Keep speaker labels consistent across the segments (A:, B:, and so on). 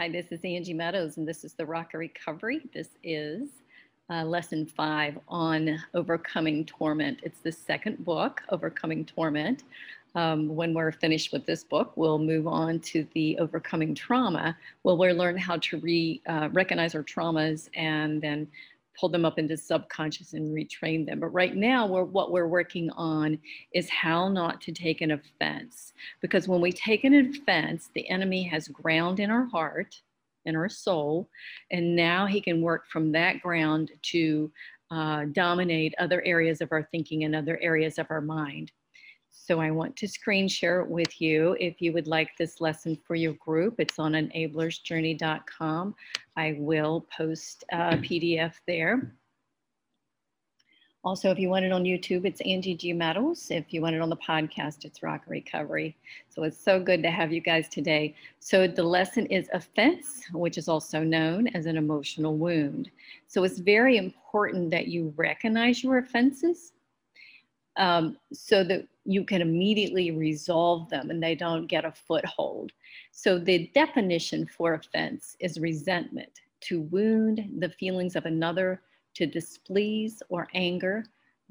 A: Hi, this is Angie Meadows, and this is the Rock of Recovery. This is uh, lesson five on overcoming torment. It's the second book, Overcoming Torment. Um, when we're finished with this book, we'll move on to the Overcoming Trauma, where we'll learn how to re, uh, recognize our traumas and then pull them up into subconscious and retrain them. But right now, we're, what we're working on is how not to take an offense. Because when we take an offense, the enemy has ground in our heart, in our soul, and now he can work from that ground to uh, dominate other areas of our thinking and other areas of our mind. So I want to screen share it with you. If you would like this lesson for your group, it's on enablersjourney.com. I will post a PDF there. Also, if you want it on YouTube, it's Angie G. Meadows. If you want it on the podcast, it's Rock Recovery. So it's so good to have you guys today. So the lesson is offense, which is also known as an emotional wound. So it's very important that you recognize your offenses um, so that you can immediately resolve them and they don't get a foothold. So the definition for offense is resentment, to wound the feelings of another, to displease or anger,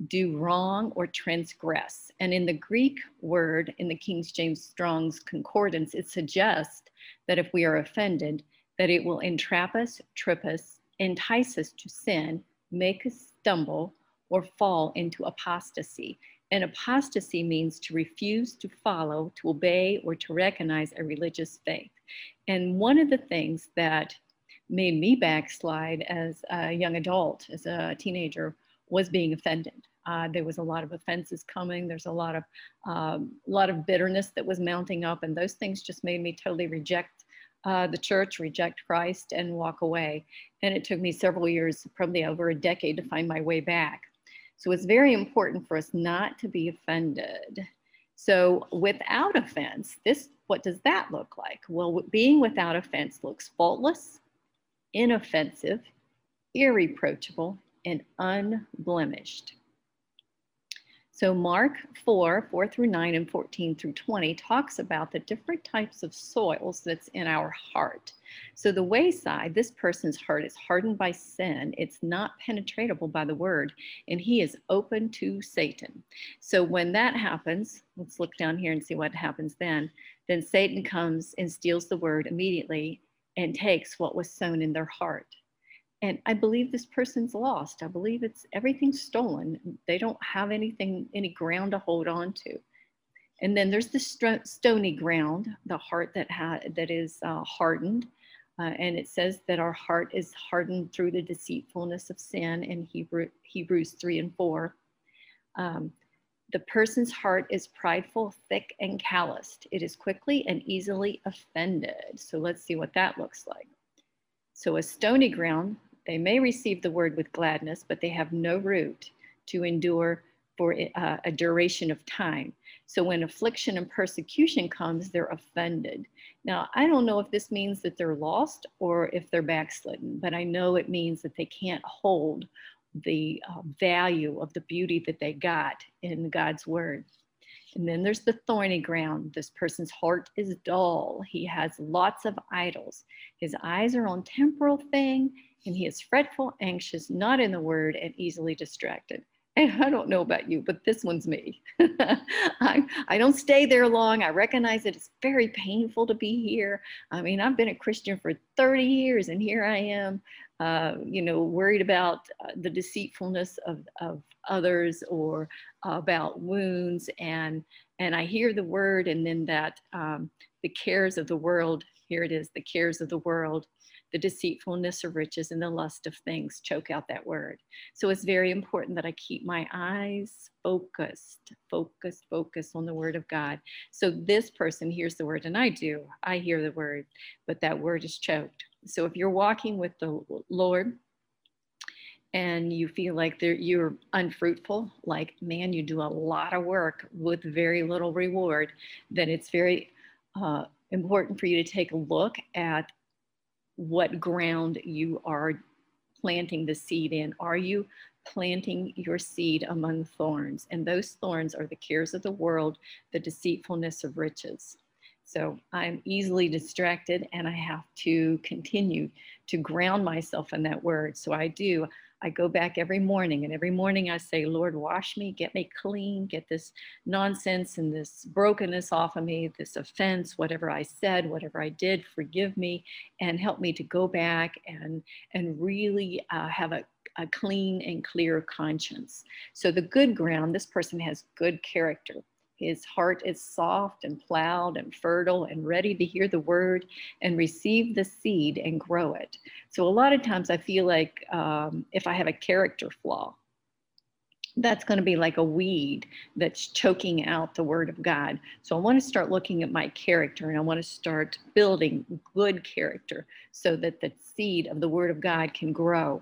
A: do wrong or transgress. And in the Greek word, in the King James Strong's Concordance, it suggests that if we are offended, that it will entrap us, trip us, entice us to sin, make us stumble, or fall into apostasy. And apostasy means to refuse to follow, to obey, or to recognize a religious faith. And one of the things that made me backslide as a young adult, as a teenager, was being offended. Uh, there was a lot of offenses coming. There's a lot of um, lot of bitterness that was mounting up, and those things just made me totally reject uh, the church, reject Christ, and walk away. And it took me several years, probably over a decade, to find my way back. So it's very important for us not to be offended. So without offense, this what does that look like? Well, being without offense looks faultless, inoffensive, irreproachable, and unblemished. So Mark 4, 4 through 9 and 14 through 20 talks about the different types of soils that's in our heart. So the wayside, this person's heart is hardened by sin. It's not penetratable by the word, and he is open to Satan. So when that happens, let's look down here and see what happens then. Then Satan comes and steals the word immediately and takes what was sown in their heart and i believe this person's lost i believe it's everything's stolen they don't have anything any ground to hold on to and then there's the st- stony ground the heart that ha- that is uh, hardened uh, and it says that our heart is hardened through the deceitfulness of sin in Hebrew, Hebrews 3 and 4. Um, the person's heart is prideful, thick, and calloused. It is quickly and easily offended. So let's see what that looks like. So, a stony ground, they may receive the word with gladness, but they have no root to endure for uh, a duration of time. So when affliction and persecution comes, they're offended. Now, I don't know if this means that they're lost or if they're backslidden, but I know it means that they can't hold the uh, value of the beauty that they got in God's word. And then there's the thorny ground. This person's heart is dull. He has lots of idols. His eyes are on temporal thing and he is fretful, anxious, not in the word, and easily distracted. And I don't know about you, but this one's me. I, I don't stay there long. I recognize that it's very painful to be here. I mean, I've been a Christian for 30 years, and here I am, uh, you know, worried about uh, the deceitfulness of, of others or about wounds. And, and I hear the word, and then that um, the cares of the world, here it is, the cares of the world the deceitfulness of riches and the lust of things choke out that word. So it's very important that I keep my eyes focused, focused, focused on the word of God. So this person hears the word, and I do. I hear the word, but that word is choked. So if you're walking with the Lord, and you feel like you're unfruitful, like, man, you do a lot of work with very little reward, then it's very uh, important for you to take a look at what ground you are planting the seed in. Are you planting your seed among thorns? And those thorns are the cares of the world, the deceitfulness of riches. So I'm easily distracted and I have to continue to ground myself in that word. So I do. I go back every morning, and every morning I say, Lord, wash me, get me clean, get this nonsense and this brokenness off of me, this offense, whatever I said, whatever I did, forgive me, and help me to go back and, and really uh, have a, a clean and clear conscience. So, the good ground, this person has good character. His heart is soft and plowed and fertile and ready to hear the word and receive the seed and grow it. So, a lot of times I feel like um, if I have a character flaw, that's going to be like a weed that's choking out the word of God. So I want to start looking at my character and I want to start building good character so that the seed of the word of God can grow.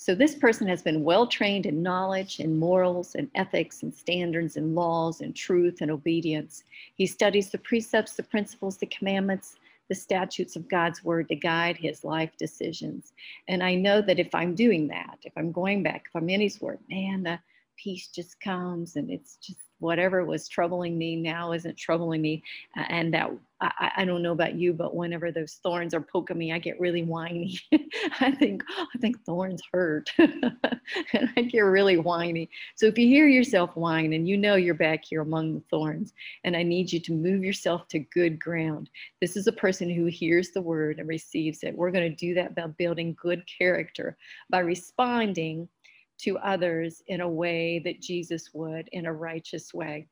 A: So this person has been well trained in knowledge and morals and ethics and standards and laws and truth and obedience. He studies the precepts, the principles, the commandments, the statutes of God's word to guide his life decisions. And I know that if I'm doing that, if I'm going back, if I'm in his word, man, the peace just comes and it's just whatever was troubling me now isn't troubling me. And that I, I, don't know about you, but whenever those thorns are poking me, I get really whiny. I think oh, I think thorns hurt, and I get really whiny. So if you hear yourself whine and you know you're back here among the thorns, and I need you to move yourself to good ground. This is a person who hears the word and receives it. We're going to do that by building good character, by responding to others in a way that Jesus would, in a righteous way,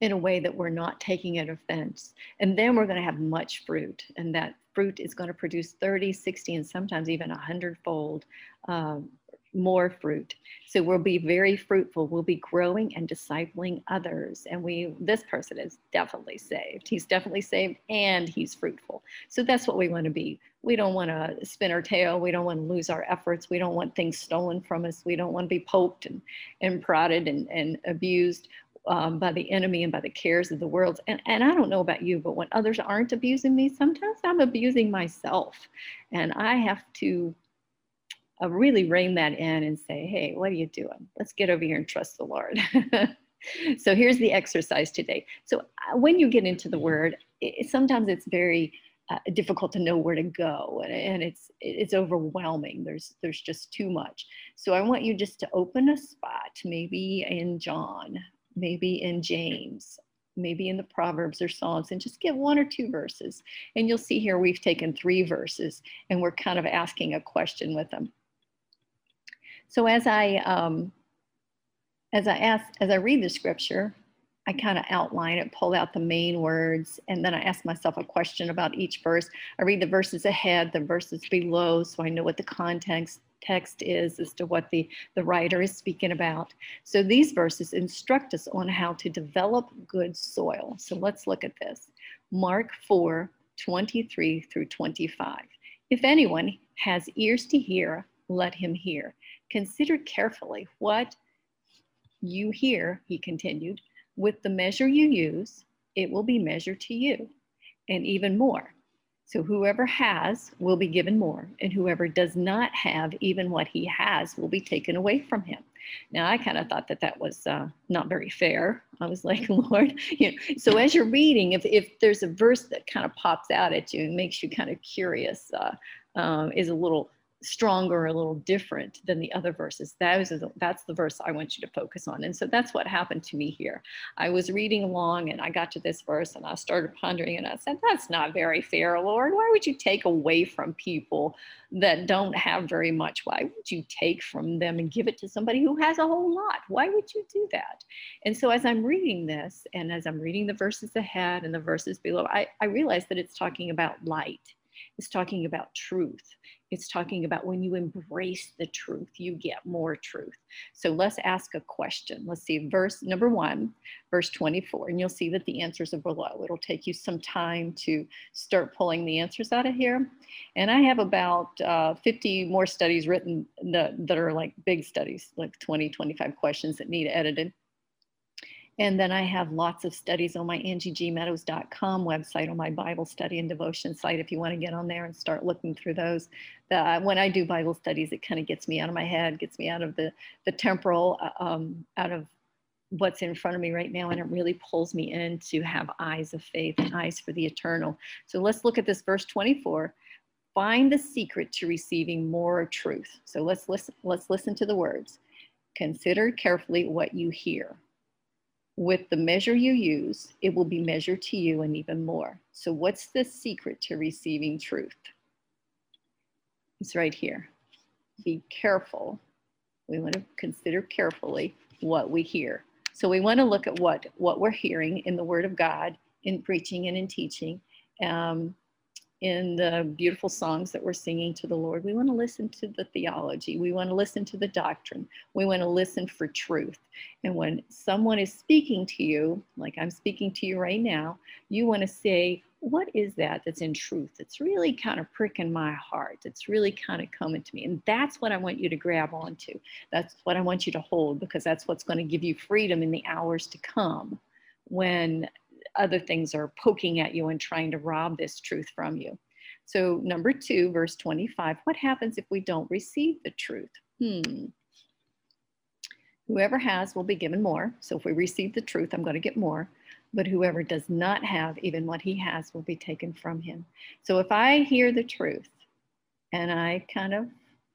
A: in a way that we're not taking an offense. And then we're going to have much fruit, and that fruit is going to produce 30, 60, and sometimes even a hundredfold um, more fruit. So we'll be very fruitful. We'll be growing and discipling others. And we this person is definitely saved. He's definitely saved and he's fruitful. So that's what we want to be. We don't want to spin our tail. We don't want to lose our efforts. We don't want things stolen from us. We don't want to be poked and, and prodded and, and abused. Um, by the enemy and by the cares of the world. And, and I don't know about you, but when others aren't abusing me, sometimes I'm abusing myself. And I have to uh, really rein that in and say, hey, what are you doing? Let's get over here and trust the Lord. so here's the exercise today. So uh, when you get into the word, it, sometimes it's very uh, difficult to know where to go and, and, it's it's overwhelming there's there's just too much so i want you just to open a spot maybe in john maybe in james maybe in the proverbs or psalms and just get one or two verses and you'll see here we've taken three verses and we're kind of asking a question with them so as I um, as I ask, as I read the scripture, I kind of outline it, pull out the main words, and then I ask myself a question about each verse. I read the verses ahead, the verses below, so I know what the context text is as to what the, the writer is speaking about. So these verses instruct us on how to develop good soil. So let's look at this. Mark 4, 23 through 25. If anyone has ears to hear, let him hear. Consider carefully what you hear, he continued. With the measure you use, it will be measured to you, and even more. So whoever has will be given more, and whoever does not have even what he has will be taken away from him. Now, I kind of thought that that was uh, not very fair. I was like, Lord, you know. So as you're reading, if if there's a verse that kind of pops out at you and makes you kind of curious, uh, um, is a little stronger, a little different than the other verses. That is, that's the verse I want you to focus on. And so that's what happened to me here. I was reading along and I got to this verse and I started pondering and I said, That's not very fair, Lord. Why would you take away from people that don't have very much? Why would you take from them and give it to somebody who has a whole lot? Why would you do that? And so as I'm reading this and as I'm reading the verses ahead and the verses below, I, I realized that it's talking about light. It's talking about truth. It's talking about when you embrace the truth, you get more truth. So let's ask a question. Let's see, verse number one, verse 24, and you'll see that the answers are below. It'll take you some time to start pulling the answers out of here. And I have about uh, 50 more studies written that, that are like big studies, like 20, 25 questions that need edited. And then I have lots of studies on my angiegmeadows.com website, on my Bible study and devotion site, if you want to get on there and start looking through those. The, when I do Bible studies, it kind of gets me out of my head, gets me out of the, the temporal, uh, um, out of what's in front of me right now and it really pulls me in to have eyes of faith and eyes for the eternal. So let's look at this verse 24 find the secret to receiving more truth. So let's listen let's listen to the words. Consider carefully what you hear with the measure you use it will be measured to you and even more. So what's the secret to receiving truth? It's right here. Be careful. We want to consider carefully what we hear. So we want to look at what, what we're hearing in the Word of God, in preaching and in teaching, um, in the beautiful songs that we're singing to the Lord. We want to listen to the theology. We want to listen to the doctrine. We want to listen for truth. And when someone is speaking to you, like I'm speaking to you right now, you want to say, what is that that's in truth? It's really kind of pricking my heart. It's really kind of coming to me. And that's what I want you to grab onto. That's what I want you to hold because that's what's going to give you freedom in the hours to come when other things are poking at you and trying to rob this truth from you. So, number two, verse 25 what happens if we don't receive the truth? Hmm. Whoever has will be given more. So, if we receive the truth, I'm going to get more but whoever does not have even what he has will be taken from him. So if I hear the truth and I kind of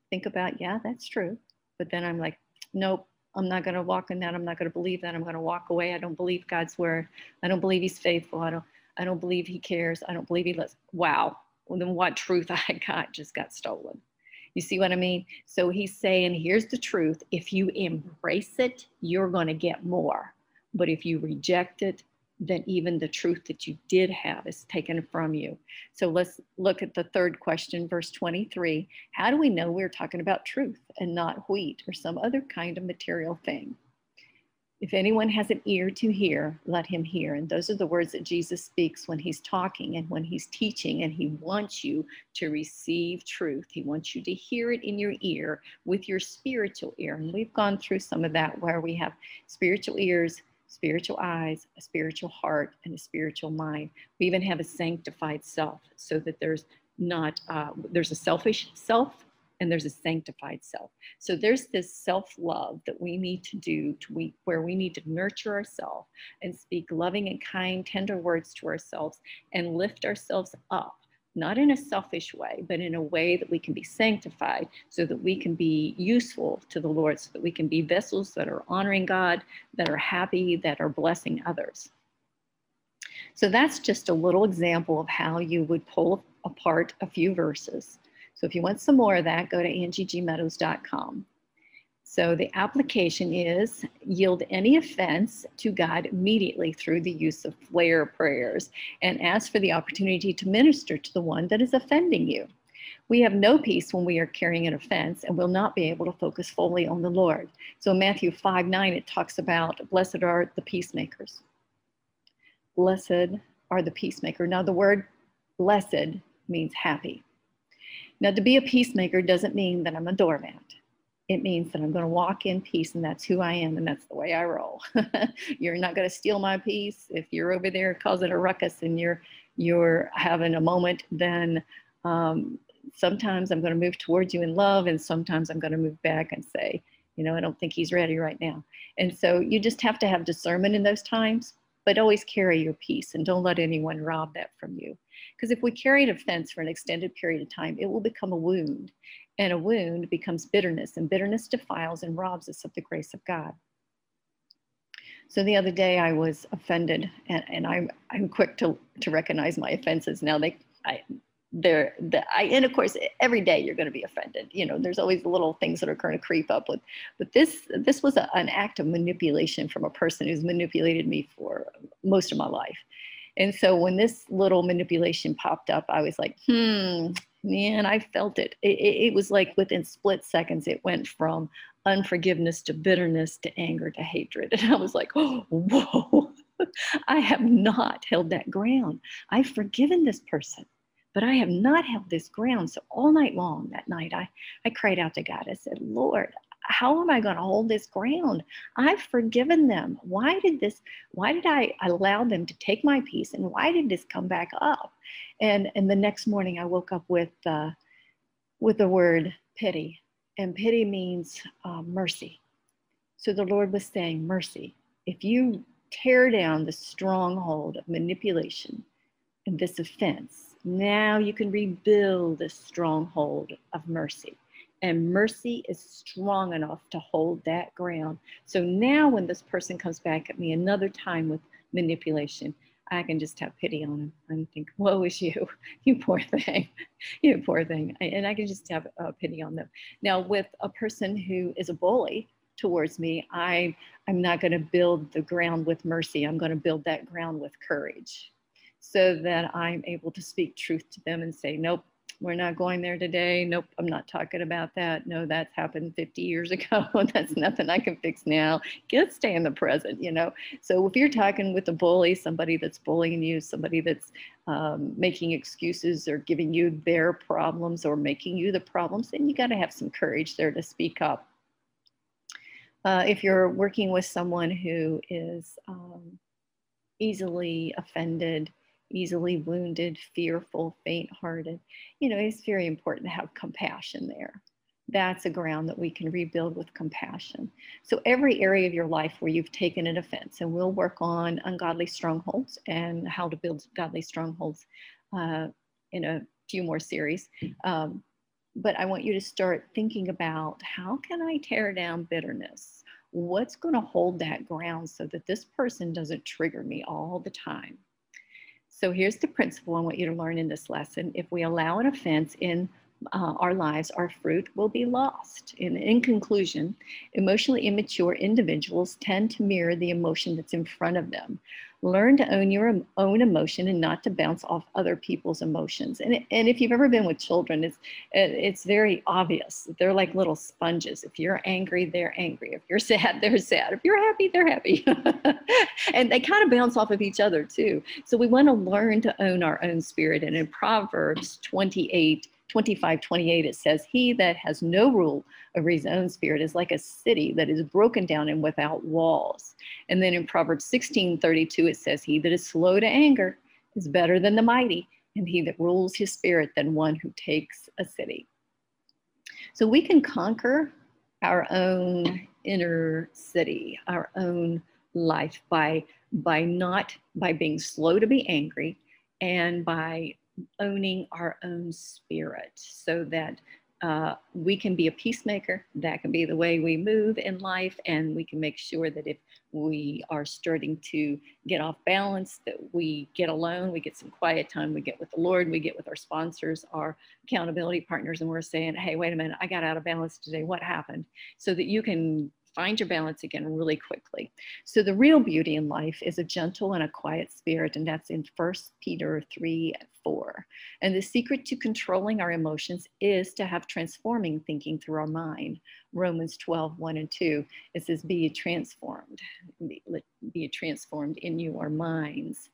A: think about, yeah, that's true, but then I'm like, nope, I'm not going to walk in that. I'm not going to believe that. I'm going to walk away. I don't believe God's word. I don't believe he's faithful. I don't I don't believe he cares. I don't believe he lets. Wow. Well, then what truth I got just got stolen. You see what I mean? So he's saying, here's the truth. If you embrace it, you're going to get more. But if you reject it, then even the truth that you did have is taken from you. So let's look at the third question, verse 23. How do we know we're talking about truth and not wheat or some other kind of material thing? If anyone has an ear to hear, let him hear. And those are the words that Jesus speaks when he's talking and when he's teaching, and he wants you to receive truth. He wants you to hear it in your ear with your spiritual ear. And we've gone through some of that where we have spiritual ears spiritual eyes, a spiritual heart, and a spiritual mind. We even have a sanctified self so that there's not, uh, there's a selfish self and there's a sanctified self. So there's this self love that we need to do to we, where we need to nurture ourselves and speak loving and kind, tender words to ourselves and lift ourselves up not in a selfish way, but in a way that we can be sanctified so that we can be useful to the Lord, so that we can be vessels that are honoring God, that are happy, that are blessing others. So that's just a little example of how you would pull apart a few verses. So if you want some more of that, go to angiegmeadows.com. So the application is yield any offense to God immediately through the use of flare prayers and ask for the opportunity to minister to the one that is offending you. We have no peace when we are carrying an offense and will not be able to focus fully on the Lord. So in Matthew 5 9, it talks about blessed are the peacemakers. Blessed are the peacemaker. Now, the word blessed means happy. Now, to be a peacemaker doesn't mean that I'm a doormat it means that I'm going to walk in peace and that's who I am and that's the way I roll. you're not going to steal my peace. If you're over there causing a ruckus and you're you're having a moment, then um, sometimes I'm going to move towards you in love and sometimes I'm going to move back and say, you know, I don't think he's ready right now. And so you just have to have discernment in those times, but always carry your peace and don't let anyone rob that from you. Because if we carry an offense for an extended period of time, it will become a wound and a wound becomes bitterness, and bitterness defiles and robs us of the grace of God. So the other day I was offended, and, and I'm I'm quick to to recognize my offenses. Now they I they're the, I and of course every day you're going to be offended. You know, there's always little things that are going to creep up with. But this this was a, an act of manipulation from a person who's manipulated me for most of my life. And so when this little manipulation popped up, I was like, hmm, man, I felt it. It, it. was like within split seconds, it went from unforgiveness to bitterness to anger to hatred. And I was like, oh, whoa, I have not held that ground. I've forgiven this person, but I have not held this ground. So all night long that night, I, I cried out to God. I said, Lord, how am I going to hold this ground? I've forgiven them. Why did this, why did I allow them to take my peace? And why did this come back up? And, and the next morning I woke up with, uh, with the word pity. And pity means uh, mercy. So the Lord was saying, mercy. if you tear down the stronghold of manipulation and this offense, now you can rebuild the stronghold of mercy. And mercy is strong enough to hold that ground. So now, when this person comes back at me another time with manipulation, I can just have pity on him and think, woe is you, you poor thing, you poor thing. And I can just have uh, pity on them. Now, with a person who is a bully towards me, I, I'm not going to build the ground with mercy. I'm going to build that ground with courage so that I'm able to speak truth to them and say, nope, we're not going there today. Nope, I'm not talking about that. No, that's happened 50 years ago. that's nothing I can fix now. Get stay in the present, you know. So if you're talking with a bully, somebody that's bullying you, somebody that's um, making excuses or giving you their problems or making you the problems, then you got to have some courage there to speak up. Uh, if you're working with someone who is um, easily offended, easily wounded, fearful, faint hearted. You know, it's very important to have compassion there. That's a ground that we can rebuild with compassion. So, every area of your life where you've taken an offense, and we'll work on ungodly strongholds and how to build godly strongholds uh, in a few more series. Um, but I want you to start thinking about how can I tear down bitterness? What's going to hold that ground so that this person doesn't trigger me all the time? So here's the principle I want you to learn in this lesson. If we allow an offense in uh, our lives, our fruit will be lost. And in conclusion, emotionally immature individuals tend to mirror the emotion that's in front of them. Learn to own your own emotion and not to bounce off other people's emotions. And, and if you've ever been with children, it's, it's very obvious. They're like little sponges. If you're angry, they're angry. If you're sad, they're sad. If you're happy, they're happy. and they kind of bounce off of each other too. So we want to learn to own our own spirit. And in Proverbs 28, 25, 28, it says, He that has no rule over his own spirit is like a city that is broken down and without walls. And then in Proverbs 16, 32, it says, He that is slow to anger is better than the mighty, and he that rules his spirit than one who takes a city. So we can conquer our own inner city, our own life by by not by being slow to be angry and by owning our own spirit so that uh, we can be a peacemaker. That can be the way we move in life. And we can make sure that if we are starting to get off balance, that we get alone, we get some quiet time, we get with the Lord, we get with our sponsors, our accountability partners, and we're saying, hey, wait a minute, I got out of balance today. What happened? So that you can find your balance again really quickly. So the real beauty in life is a gentle and a quiet spirit, and that's in First Peter 3 4. And the secret to controlling our emotions is to have transforming thinking through our mind. Romans 12, 1 and 2. It says, Be transformed, be, be transformed in your minds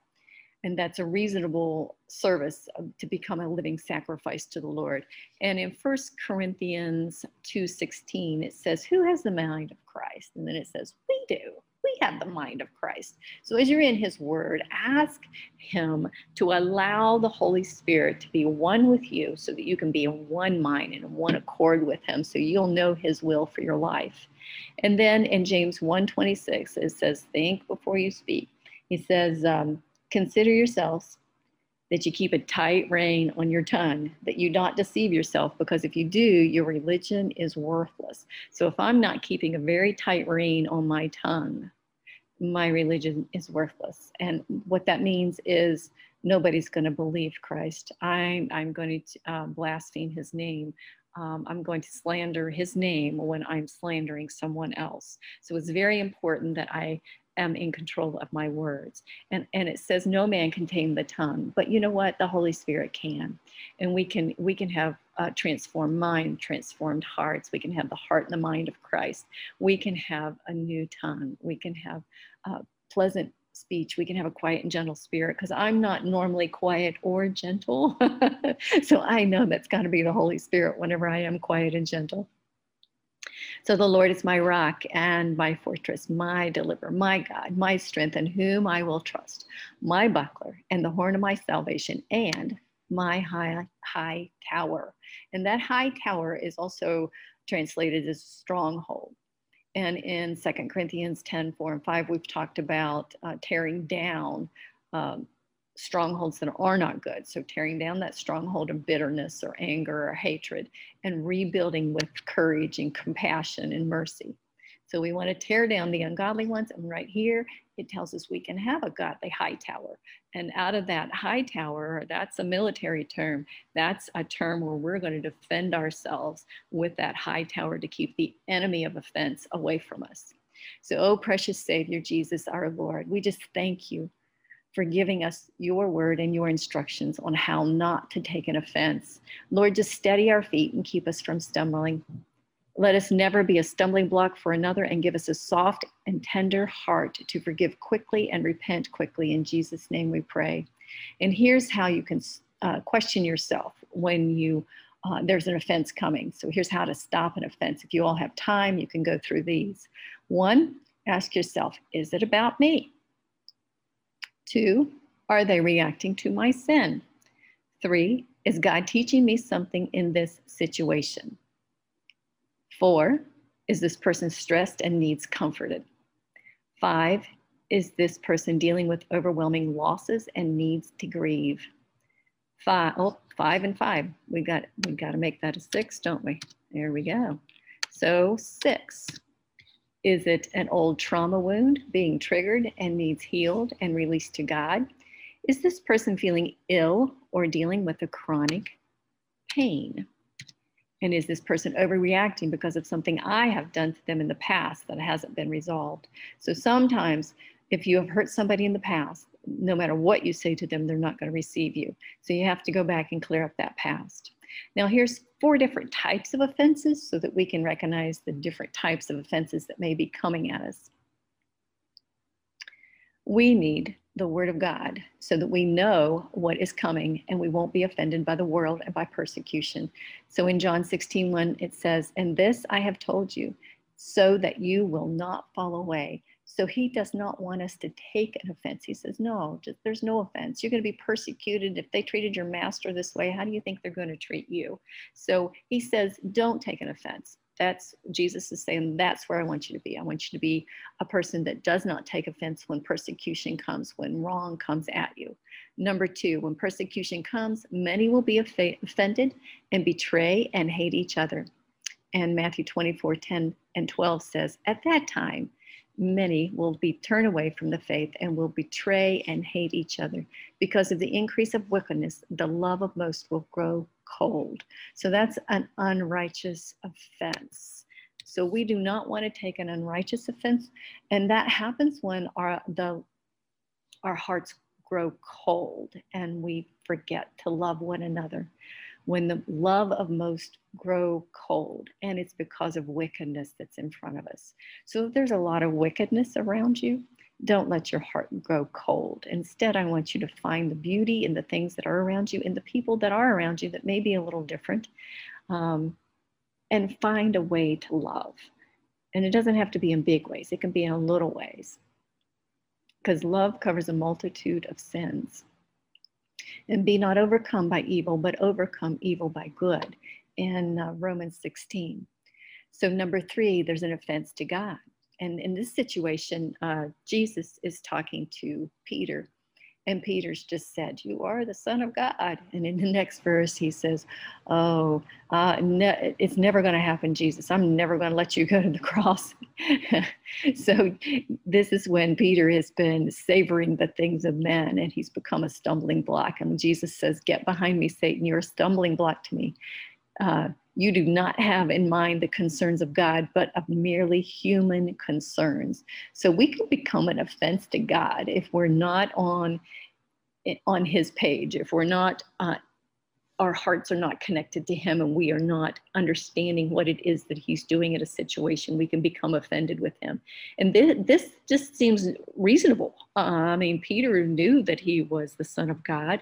A: and that's a reasonable service to become a living sacrifice to the lord. And in First corinthians 2.16 it says who has the mind of christ? And then it says we do. We have the mind of christ. So as you're in his word ask him to allow the holy spirit to be one with you so that you can be in one mind and one accord with him so you'll know his will for your life. And then in james 1.26 it says think before you speak. He says um, Consider yourselves that you keep a tight rein on your tongue, that you not deceive yourself, because if you do, your religion is worthless. So if I'm not keeping a very tight rein on my tongue, my religion is worthless. And what that means is nobody's going to believe Christ. I'm, I'm going to uh, blaspheme his name. Um, I'm going to slander his name when I'm slandering someone else. So it's very important that I am in control of my words. And, and it says no man can tame the tongue, but you know what? The Holy Spirit can. And we can we can have a transformed mind, transformed hearts. We can have the heart and the mind of Christ. We can have a new tongue. We can have uh, pleasant speech. We can have a quiet and gentle spirit because I'm not normally quiet or gentle. so I know that's got to be the Holy Spirit whenever I am quiet and gentle. So the Lord is my rock and my fortress, my deliverer, my God, my strength, in whom I will trust, my buckler and the horn of my salvation, and my high high tower. And that high tower is also translated as stronghold. And in Second Corinthians 10 4 and 5, we've talked about uh, tearing down um, strongholds that are not good. So, tearing down that stronghold of bitterness or anger or hatred and rebuilding with courage and compassion and mercy. So, we want to tear down the ungodly ones. And right here, it tells us we can have a godly high tower. And out of that high tower, that's a military term. That's a term where we're going to defend ourselves with that high tower to keep the enemy of offense away from us. So, oh, precious Savior, Jesus, our Lord, we just thank you for giving us your word and your instructions on how not to take an offense. Lord, just steady our feet and keep us from stumbling. Let us never be a stumbling block for another and give us a soft and tender heart to forgive quickly and repent quickly. In Jesus' name we pray. And here's how you can uh, question yourself when you uh, there's an offense coming. So here's how to stop an offense. If you all have time, you can go through these. One, ask yourself, is it about me? Two, are they reacting to my sin? Three, is God teaching me something in this situation? Four, is this person stressed and needs comforted? Five, is this person dealing with overwhelming losses and needs to grieve? Five, oh, five and five. We got we got to make that a six, don't we? There we go. So six. Is it an old trauma wound being triggered and needs healed and released to God? Is this person feeling ill or dealing with a chronic pain? And is this person overreacting because of something I have done to them in the past that hasn't been resolved? So sometimes, if you have hurt somebody in the past, no matter what you say to them, they're not going to receive you. So you have to go back and clear up that past. Now, here's four different types of offenses so that we can recognize the different types of offenses that may be coming at us. We need the Word of God so that we know what is coming and we won't be offended by the world and by persecution. So in John 16, 1, it says, And this I have told you, so that you will not fall away. So he does not want us to take an offense. He says, No, just, there's no offense. You're going to be persecuted. If they treated your master this way, how do you think they're going to treat you? So he says, Don't take an offense. That's Jesus is saying, That's where I want you to be. I want you to be a person that does not take offense when persecution comes, when wrong comes at you. Number two, when persecution comes, many will be offended and betray and hate each other. And Matthew 24 10 and 12 says, At that time, many will be turned away from the faith and will betray and hate each other. Because of the increase of wickedness, the love of most will grow cold. So that's an unrighteous offense. So we do not want to take an unrighteous offense, and that happens when our the our hearts grow cold and we forget to love one another when the love of most grow cold and it's because of wickedness that's in front of us. So if there's a lot of wickedness around you. Don't let your heart grow cold. Instead i want you to find the beauty in the things that are around you in the people that are around you that may be a little different um, and find a way to love. And it doesn't have to be in big ways. It can be in little ways. Because love covers a multitude of sins and be not overcome by evil, but overcome evil by good in uh, Romans 16. So, number three, there's an offense to God. And in this situation, uh, Jesus is talking to Peter and Peter's just said, You are the Son of God. And in the next verse, he says, Oh, uh, it's never going to happen, Jesus. I'm never going to let you go to the cross. so, this is when Peter has been savoring the things of men and he's become a stumbling block. And Jesus says, Get behind me, Satan. You're a stumbling block to me. Uh, you do not have in mind the concerns of God, but of merely human concerns. So we can become an offense to God if we're not on on His page, if we're not. Uh, our hearts are not connected to him and we are not understanding what it is that he's doing in a situation we can become offended with him and this, this just seems reasonable uh, i mean peter knew that he was the son of god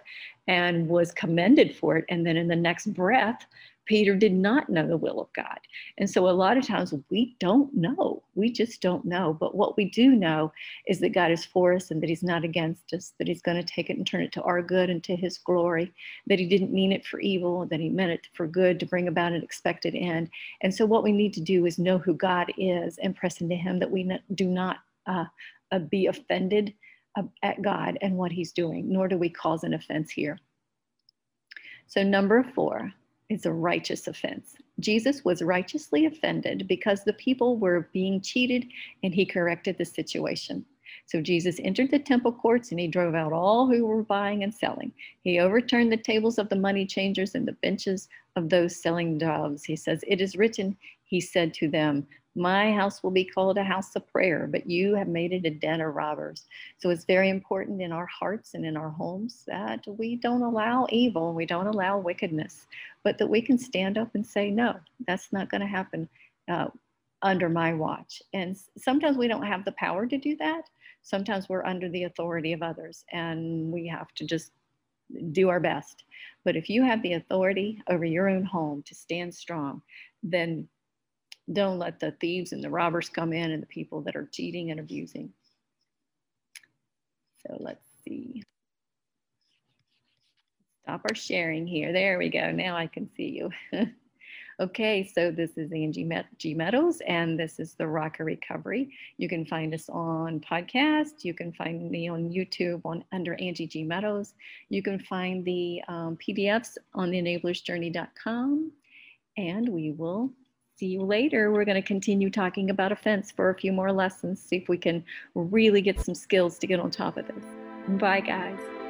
A: and was commended for it. And then in the next breath, Peter did not know the will of God. And so a lot of times we don't know. We just don't know. But what we do know is that God is for us and that He's not against us, that He's going to take it and turn it to our good and to His glory, that He didn't mean it for evil, that He meant it for good to bring about an expected end. And so what we need to do is know who God is and press into Him, that we do not uh, uh, be offended uh, at God and what He's doing, nor do we cause an offense here. So, number four, is a righteous offense. Jesus was righteously offended because the people were being cheated and he corrected the situation. So Jesus entered the temple courts and he drove out all who were buying and selling. He overturned the tables of the money changers and the benches of those selling doves. He says, It is written, he said to them, my house will be called a house of prayer, but you have made it a den of robbers. So it's very important in our hearts and in our homes that we don't allow evil, we don't allow wickedness, but that we can stand up and say, no, that's not going to happen uh, under my watch. And sometimes we don't have the power to do that. Sometimes we're under the authority of others, and we have to just do our best. But if you have the authority over your own home to stand strong, then don't let the thieves and the robbers come in and the people that are cheating and abusing. So let's see. Stop our sharing here. There we go. Now I can see you. okay, so this is Angie G. Meadows, and this is the Rock of Recovery. You can find us on podcast. You can find me on YouTube on under Angie G. Meadows. You can find the um, PDFs on the enablersjourney.com, and we will see you later. We're going to continue talking about offense for a few more lessons, see if we can really get some skills to get on top of this. Bye, guys.